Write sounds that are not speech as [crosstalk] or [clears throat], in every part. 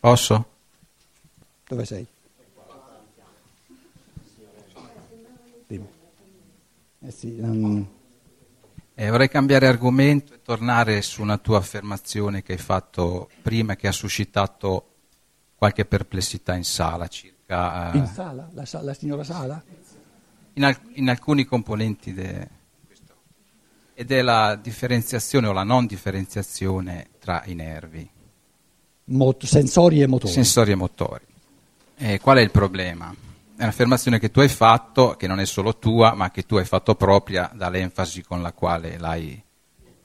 Posso? Dove sei? Dimmi. Eh sì, non... Eh, vorrei cambiare argomento e tornare su una tua affermazione che hai fatto prima che ha suscitato qualche perplessità in sala circa... Eh, in sala? La, la, signora Sala? In, al, in alcuni componenti de, ed è la differenziazione o la non differenziazione tra i nervi. Mot- sensori e motori. Sensori e motori. Eh, qual è il problema? È un'affermazione che tu hai fatto, che non è solo tua, ma che tu hai fatto propria dall'enfasi con la quale l'hai,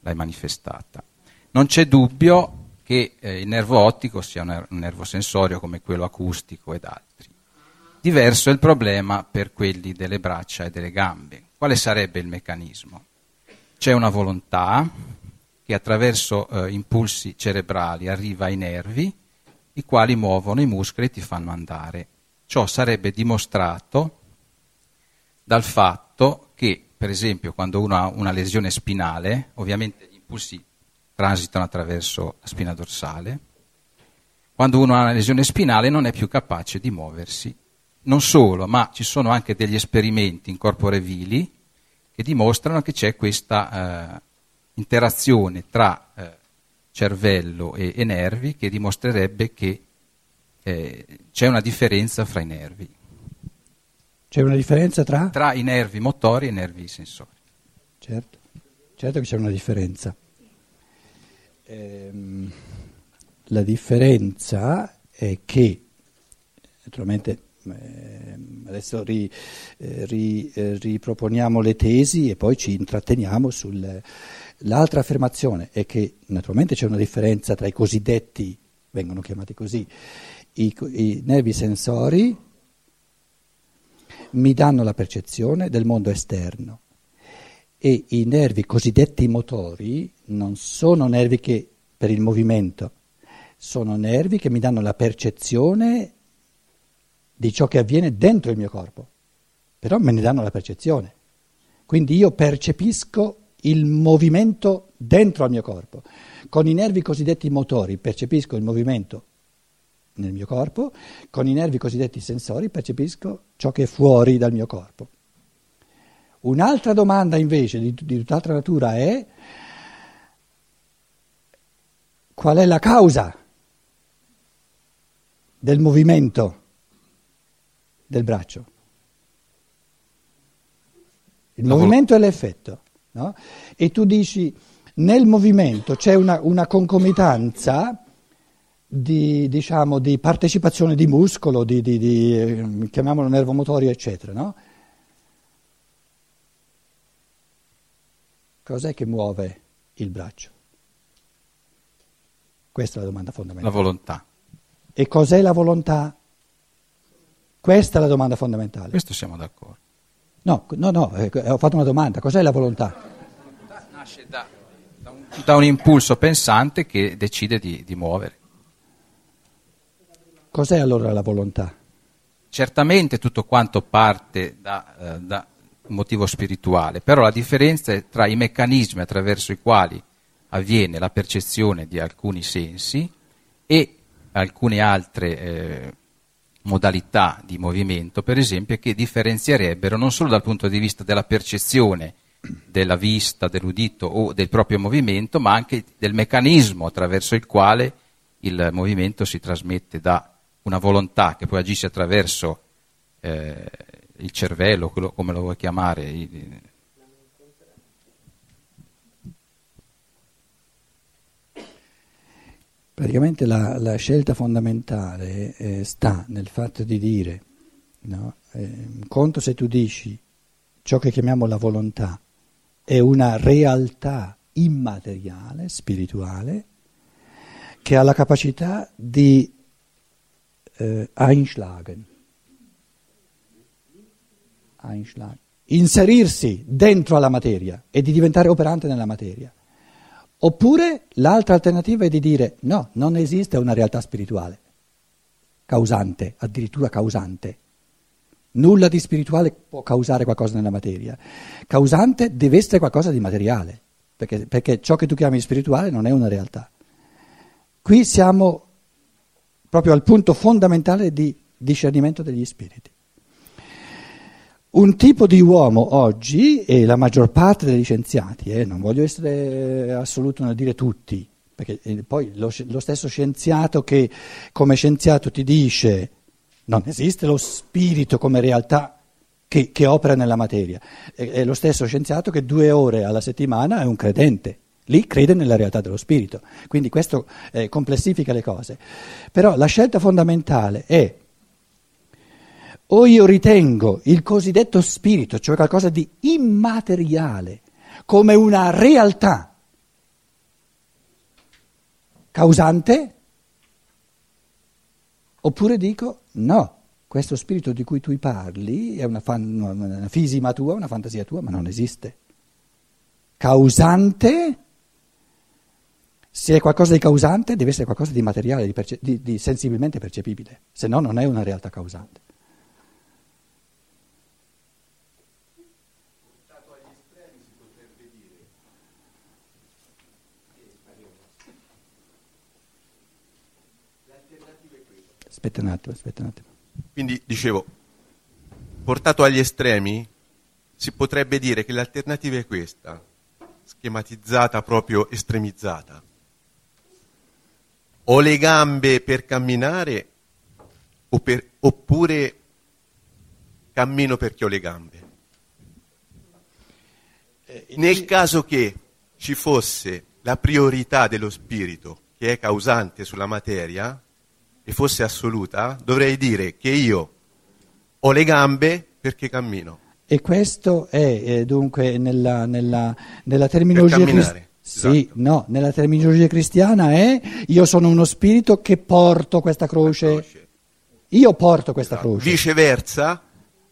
l'hai manifestata. Non c'è dubbio che eh, il nervo ottico sia un, un nervo sensorio come quello acustico ed altri. Diverso è il problema per quelli delle braccia e delle gambe. Quale sarebbe il meccanismo? C'è una volontà che attraverso eh, impulsi cerebrali arriva ai nervi, i quali muovono i muscoli e ti fanno andare. Ciò sarebbe dimostrato dal fatto che, per esempio, quando uno ha una lesione spinale, ovviamente gli impulsi transitano attraverso la spina dorsale, quando uno ha una lesione spinale non è più capace di muoversi. Non solo, ma ci sono anche degli esperimenti in corpore vili che dimostrano che c'è questa eh, interazione tra eh, cervello e, e, nervi che dimostrerebbe che eh, c'è una differenza fra i nervi. C'è una differenza tra? Tra i nervi motori e i nervi sensori. Certo, certo che c'è una differenza. Ehm, la differenza è che, naturalmente eh, adesso ri, eh, ri, eh, riproponiamo le tesi e poi ci intratteniamo sull'altra affermazione, è che naturalmente c'è una differenza tra i cosiddetti, vengono chiamati così, i, i nervi sensori mi danno la percezione del mondo esterno e i nervi cosiddetti motori non sono nervi che per il movimento, sono nervi che mi danno la percezione di ciò che avviene dentro il mio corpo, però me ne danno la percezione. Quindi io percepisco il movimento dentro al mio corpo. Con i nervi cosiddetti motori percepisco il movimento nel mio corpo, con i nervi cosiddetti sensori percepisco ciò che è fuori dal mio corpo. Un'altra domanda invece di, di tutt'altra natura è qual è la causa del movimento del braccio. Il movimento è l'effetto. No? E tu dici, nel movimento c'è una, una concomitanza di, diciamo, di, partecipazione di muscolo, di, di, di eh, chiamiamolo nervo motorio, eccetera. No? Cos'è che muove il braccio? Questa è la domanda fondamentale. La volontà. E cos'è la volontà? Questa è la domanda fondamentale. Questo siamo d'accordo. No, no, no, eh, ho fatto una domanda. Cos'è la volontà? La volontà nasce da, da, un, da un, impulso pensante che decide di, di muovere. Cos'è allora la volontà? Certamente tutto quanto parte da, eh, da, un motivo spirituale, però la differenza è tra i meccanismi attraverso i quali avviene la percezione di alcuni sensi e alcune altre eh, modalità di movimento, per esempio, che differenzierebbero non solo dal punto di vista della percezione della vista, dell'udito o del proprio movimento, ma anche del meccanismo attraverso il quale il movimento si trasmette da una volontà che poi agisce attraverso eh, il cervello, quello, come lo vuoi chiamare, Praticamente la, la scelta fondamentale eh, sta nel fatto di dire, no? eh, conto se tu dici ciò che chiamiamo la volontà è una realtà immateriale, spirituale, che ha la capacità di eh, einschlagen, einschlagen, inserirsi dentro alla materia e di diventare operante nella materia. Oppure l'altra alternativa è di dire no, non esiste una realtà spirituale, causante, addirittura causante. Nulla di spirituale può causare qualcosa nella materia. Causante deve essere qualcosa di materiale, perché, perché ciò che tu chiami spirituale non è una realtà. Qui siamo proprio al punto fondamentale di discernimento degli spiriti. Un tipo di uomo oggi, e la maggior parte degli scienziati, eh, non voglio essere assoluto nel dire tutti, perché eh, poi lo, lo, stesso scienziato che come scienziato ti dice non esiste lo spirito come realtà che, che opera nella materia, è, è lo stesso scienziato che due ore alla settimana è un credente. Lì crede nella realtà dello spirito, quindi questo eh, complessifica le cose. Però la scelta fondamentale è o io ritengo il cosiddetto spirito, cioè qualcosa di immateriale, come una realtà causante, oppure dico no, questo spirito di cui tu parli è una, fan, una fisima tua, una fantasia tua, ma non esiste. Causante, se è qualcosa di causante, deve essere qualcosa di materiale, di, perce- di, di sensibilmente percepibile, se no non è una realtà causante. Aspetta un attimo, aspetta un attimo. Quindi dicevo, portato agli estremi, si potrebbe dire che l'alternativa è questa, schematizzata proprio estremizzata. O le gambe per camminare o per, oppure cammino perché ho le gambe. Eh, Nel caso che ci fosse la priorità dello spirito che è causante sulla materia, e fosse assoluta, dovrei dire che io ho le gambe perché cammino. E questo è eh, dunque nella, nella, nella terminologia cristiana. Sì, esatto. no, nella terminologia cristiana è io sono uno spirito che porto questa croce. croce. Io porto questa esatto. croce. Viceversa,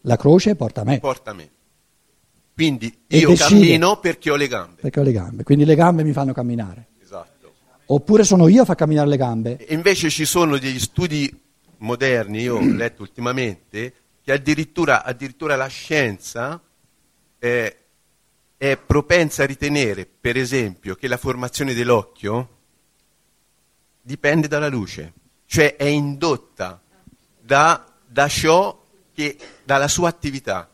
la croce porta a me. Porta a me. Quindi io cammino perché ho le gambe. Perché ho le gambe, quindi le gambe mi fanno camminare. Oppure sono io a far camminare le gambe? E invece ci sono degli studi moderni, io ho letto ultimamente, che addirittura, addirittura la scienza è, è propensa a ritenere, per esempio, che la formazione dell'occhio dipende dalla luce, cioè è indotta da, da ciò che, dalla sua attività.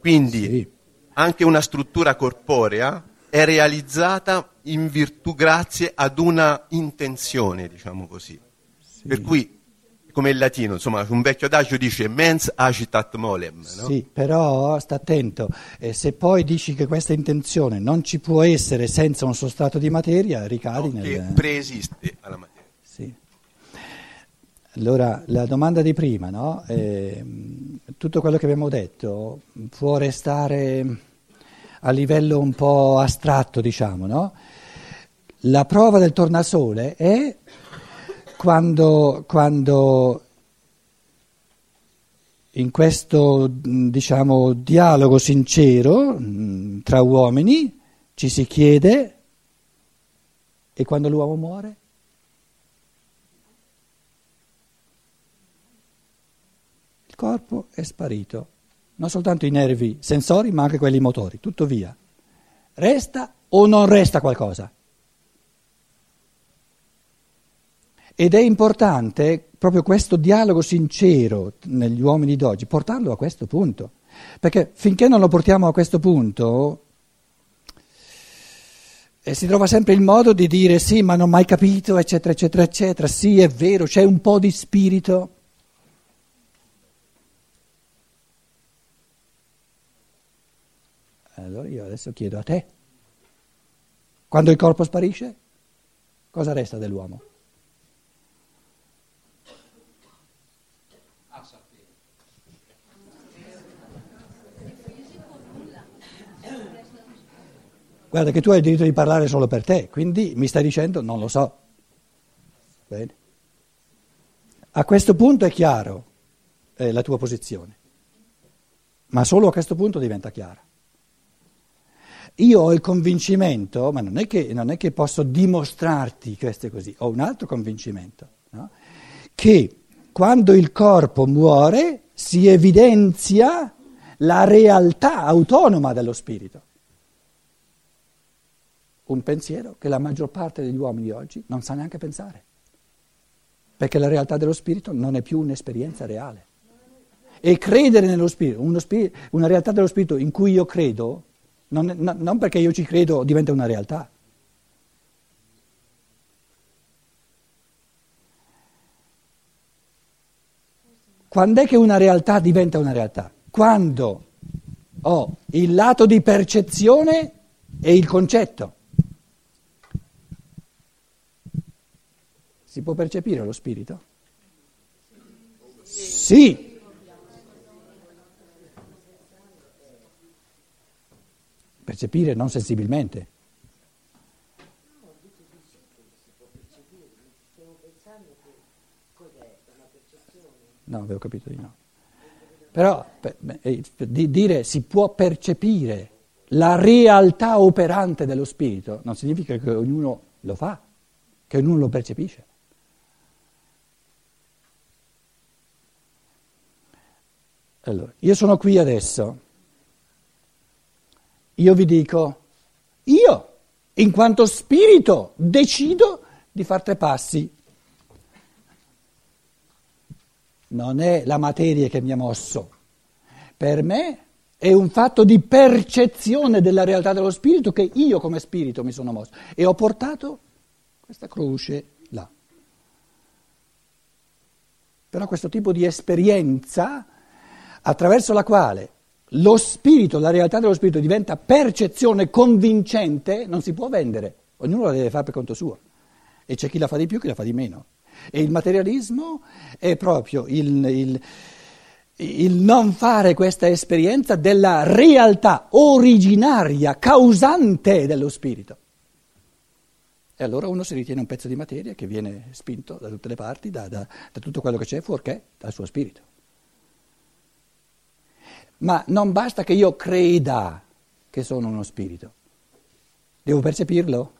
Quindi sì. anche una struttura corporea è realizzata in virtù grazie ad una intenzione, diciamo così. Sì. Per cui, come il latino, insomma, un vecchio adagio dice mens agitat molem. No? Sì, però sta attento, eh, se poi dici che questa intenzione non ci può essere senza un sostrato di materia, ricadi no, nel... Che preesiste alla materia. Sì. Allora, la domanda di prima, no? Eh, tutto quello che abbiamo detto può restare a livello un po' astratto, diciamo, no? La prova del tornasole è quando, quando in questo diciamo, dialogo sincero mm, tra uomini ci si chiede e quando l'uomo muore? Il corpo è sparito non soltanto i nervi sensori ma anche quelli motori, tutto via. Resta o non resta qualcosa? Ed è importante proprio questo dialogo sincero negli uomini d'oggi, portarlo a questo punto, perché finché non lo portiamo a questo punto eh, si trova sempre il modo di dire sì ma non ho mai capito, eccetera, eccetera, eccetera, sì è vero, c'è un po' di spirito. Allora io adesso chiedo a te, quando il corpo sparisce, cosa resta dell'uomo? Guarda che tu hai il diritto di parlare solo per te, quindi mi stai dicendo non lo so. Bene. A questo punto è chiaro eh, la tua posizione, ma solo a questo punto diventa chiara. Io ho il convincimento, ma non è che, non è che posso dimostrarti questo è così, ho un altro convincimento, no? che quando il corpo muore si evidenzia la realtà autonoma dello spirito. Un pensiero che la maggior parte degli uomini oggi non sa neanche pensare. Perché la realtà dello spirito non è più un'esperienza reale. E credere nello spirito, spirito una realtà dello spirito in cui io credo, non, no, non perché io ci credo diventa una realtà. Quando è che una realtà diventa una realtà? Quando ho il lato di percezione e il concetto. Si può percepire lo spirito? Sì. Percepire non sensibilmente. No, avevo capito di no. Però per, eh, di dire si può percepire la realtà operante dello spirito non significa che ognuno lo fa, che ognuno lo percepisce. Allora, io sono qui adesso, io vi dico, io, in quanto spirito, decido di fare tre passi. Non è la materia che mi ha mosso. Per me è un fatto di percezione della realtà dello spirito che io come spirito mi sono mosso e ho portato questa croce là. Però questo tipo di esperienza attraverso la quale lo spirito, la realtà dello spirito diventa percezione convincente, non si può vendere, ognuno la deve fare per conto suo. E c'è chi la fa di più, chi la fa di meno. E il materialismo è proprio il, il, il non fare questa esperienza della realtà originaria, causante dello spirito. E allora uno si ritiene un pezzo di materia che viene spinto da tutte le parti, da, da, da tutto quello che c'è, fuorché dal suo spirito. Ma non basta che io creda che sono uno spirito, devo percepirlo.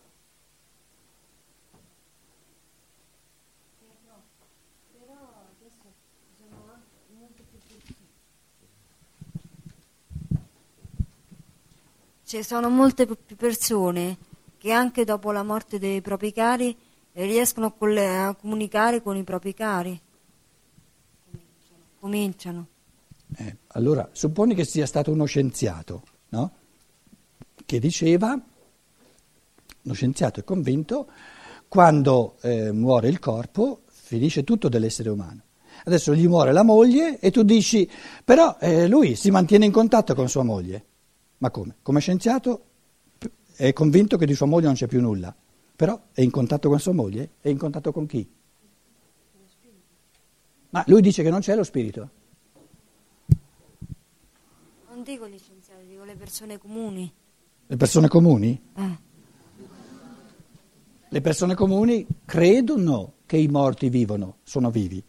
Ci sono molte più persone che anche dopo la morte dei propri cari riescono a, comunicare con i propri cari. Cominciano. Eh, allora, supponi che sia stato uno scienziato, no? Che diceva, uno scienziato è convinto, quando eh, muore il corpo finisce tutto dell'essere umano. Adesso gli muore la moglie e tu dici, però eh, lui si mantiene in contatto con sua moglie. Ma come? Come scienziato è convinto che di sua moglie non c'è più nulla, però è in contatto con sua moglie? È in contatto con chi? Ma lui dice che non c'è lo spirito dico gli scienziati, dico le persone comuni. Le persone comuni? Eh. Le persone comuni credono che i morti vivono, sono vivi.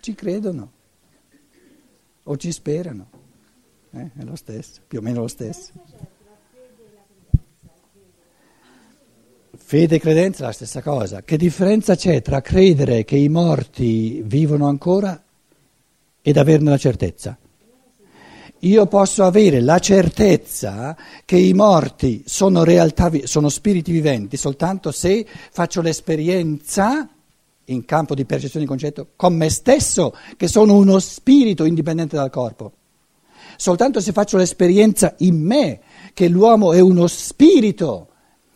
Ci credono o ci sperano, eh, è lo stesso, più o meno lo stesso. Fede e credenza è la stessa cosa. Che differenza c'è tra credere che i morti vivono ancora ed averne la certezza? Io posso avere la certezza che i morti sono, realtà, sono spiriti viventi soltanto se faccio l'esperienza in campo di percezione di concetto con me stesso che sono uno spirito indipendente dal corpo. Soltanto se faccio l'esperienza in me che l'uomo è uno spirito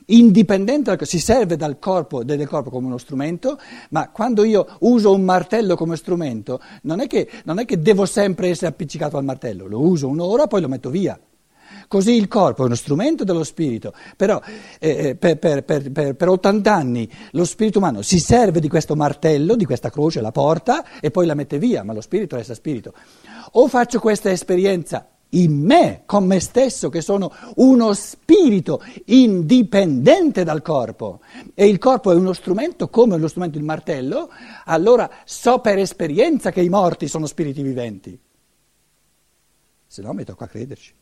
indipendente, si serve dal corpo, del corpo come uno strumento, ma quando io uso un martello come strumento non è, che, non è che devo sempre essere appiccicato al martello, lo uso un'ora, poi lo metto via. Così il corpo è uno strumento dello spirito, però eh, eh per, per, per, per, 80 anni lo spirito umano si serve di questo martello, di questa croce, la porta e poi la mette via, ma lo spirito resta spirito. O faccio questa esperienza in me, con me stesso, che sono uno spirito indipendente dal corpo e il corpo è uno strumento come lo strumento il martello, allora so per esperienza che i morti sono spiriti viventi. Se no mi tocca crederci.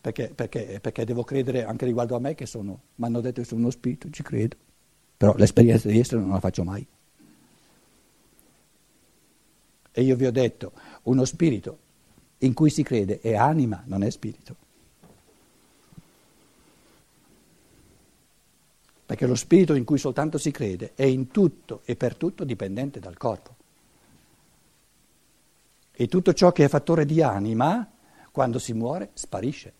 Perché, perché, perché devo credere anche riguardo a me che sono, mi hanno detto che sono uno spirito, ci credo. Però l'esperienza di essere non la faccio mai. E io vi ho detto, uno spirito in cui si crede è anima, non è spirito. Perché lo spirito in cui soltanto si crede è in tutto e per tutto dipendente dal corpo. E tutto ciò che è fattore di anima, quando si muore, sparisce.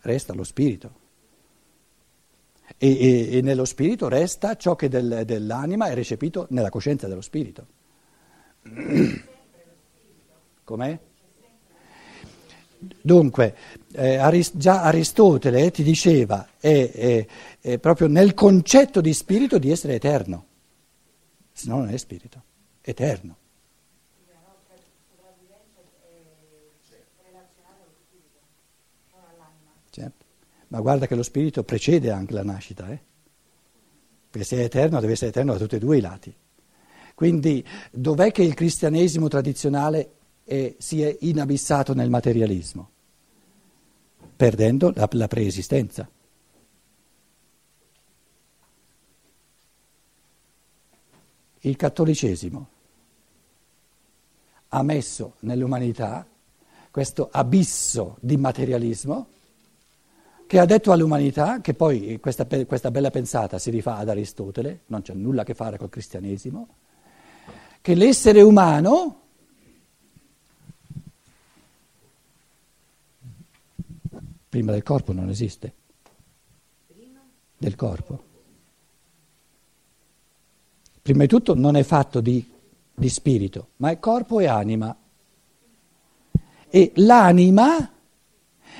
Resta lo spirito. E, e, e nello spirito resta ciò che del, dell'anima è recepito nella coscienza dello spirito. [clears throat] Com'è? Dunque, eh, già Aristotele ti diceva, è, è, è, proprio nel concetto di spirito di essere eterno, se no non è spirito, eterno. Certo. Ma guarda che lo spirito precede anche la nascita, eh? perché se è eterno deve essere eterno da tutti e due i lati. Quindi dov'è che il cristianesimo tradizionale è, si è inabissato nel materialismo? Perdendo la, la preesistenza. Il cattolicesimo ha messo nell'umanità questo abisso di materialismo che ha detto all'umanità, che poi questa, questa bella pensata si rifà ad Aristotele, non c'è nulla a che fare col cristianesimo, che l'essere umano prima del corpo non esiste. Del corpo. Prima di tutto non è fatto di, di spirito, ma è corpo e anima. E l'anima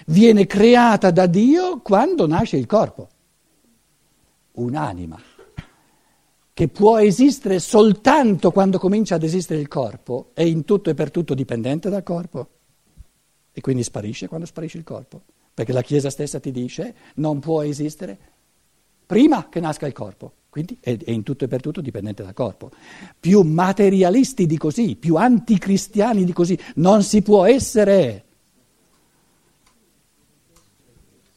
viene creata da Dio quando nasce il corpo. Un'anima che può esistere soltanto quando comincia ad esistere il corpo, è in tutto e per tutto dipendente dal corpo e quindi sparisce quando sparisce il corpo, perché la Chiesa stessa ti dice non può esistere prima che nasca il corpo, quindi è, è in tutto e per tutto dipendente dal corpo. Più materialisti di così, più anticristiani di così, non si può essere.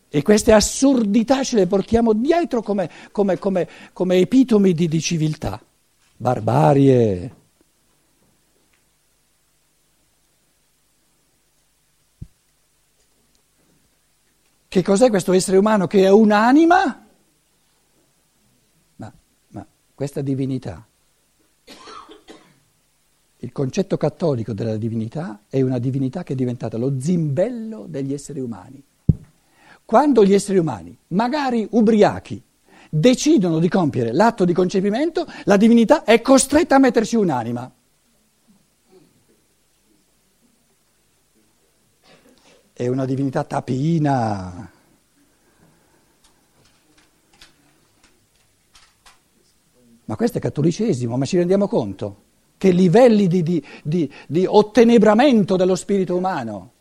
E queste assurdità ce le portiamo dietro come, come, come, come epitomi di, di civiltà, barbarie. Che cos'è questo essere umano che è un'anima? Ma, ma questa divinità, il concetto cattolico della divinità è una divinità che è diventata lo zimbello degli esseri umani. Quando gli esseri umani, magari ubriachi, decidono di compiere l'atto di concepimento, la divinità è costretta a metterci un'anima. È una divinità tapina. Ma questo è cattolicesimo, ma ci rendiamo conto? Che livelli di, di, di, di ottenebramento dello spirito umano.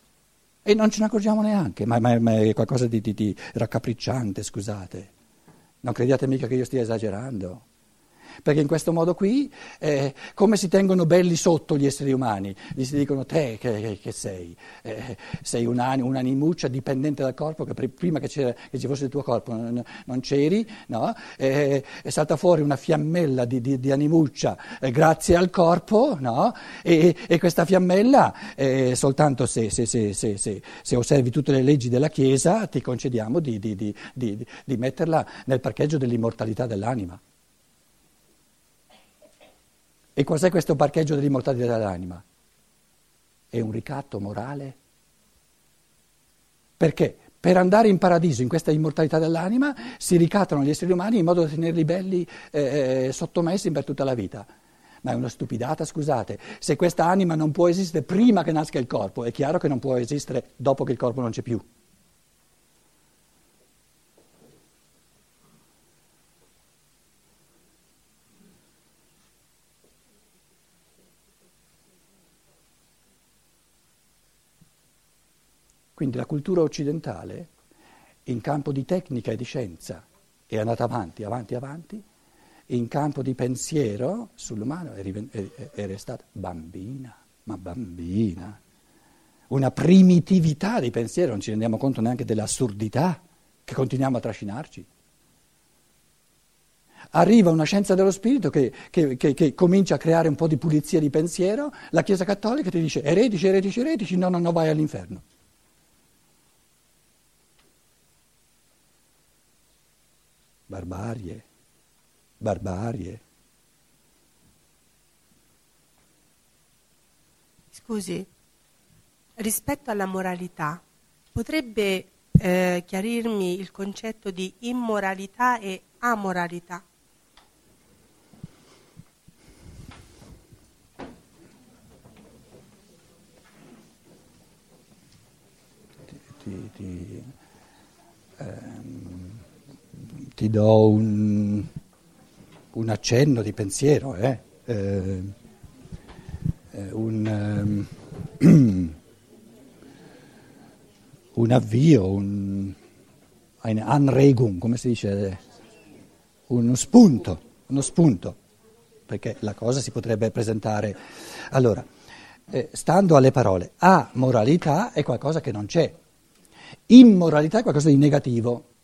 E non ce ne accorgiamo neanche, ma, ma, ma è qualcosa di, di, di raccapricciante, scusate. Non crediate mica che io stia esagerando perché in questo modo qui eh, come si tengono belli sotto gli esseri umani? Gli si dicono te che, che sei, eh, sei un'animuccia dipendente dal corpo che prima che, che, ci fosse il tuo corpo non, non c'eri, no? eh, e salta fuori una fiammella di, di, di animuccia eh, grazie al corpo no? e, e, questa fiammella eh, soltanto se, se, se, se, osservi tutte le leggi della Chiesa ti concediamo di, di metterla nel parcheggio dell'immortalità dell'anima. E cos'è questo parcheggio dell'immortalità dell'anima? È un ricatto morale? Perché per andare in paradiso, in questa immortalità dell'anima, si ricattano gli esseri umani in modo da tenerli belli eh, sottomessi per tutta la vita. Ma è una stupidata, scusate. Se questa anima non può esistere prima che nasca il corpo, è chiaro che non può esistere dopo che il corpo non c'è più. Quindi la cultura occidentale, in campo di tecnica e di scienza, è andata avanti, avanti, avanti, in campo di pensiero sull'umano è, è, è restata bambina, ma bambina. Una primitività di pensiero, non ci rendiamo conto neanche dell'assurdità che continuiamo a trascinarci. Arriva una scienza dello spirito che, che, che, che, comincia a creare un po' di pulizia di pensiero, la Chiesa Cattolica ti dice eretici, eretici, eretici, no, no, no, vai all'inferno. Barbarie, barbarie. Scusi, rispetto alla moralità, potrebbe eh, chiarirmi il concetto di immoralità e amoralità? Ti, ti, ehm, ti do un, un, accenno di pensiero, eh? Eh, eh un, um, [clears throat] un avvio, un, ein Anregung, come si dice, uno spunto, uno spunto, perché la cosa si potrebbe presentare. Allora, eh, stando alle parole, amoralità è qualcosa che non c'è, immoralità è qualcosa di negativo.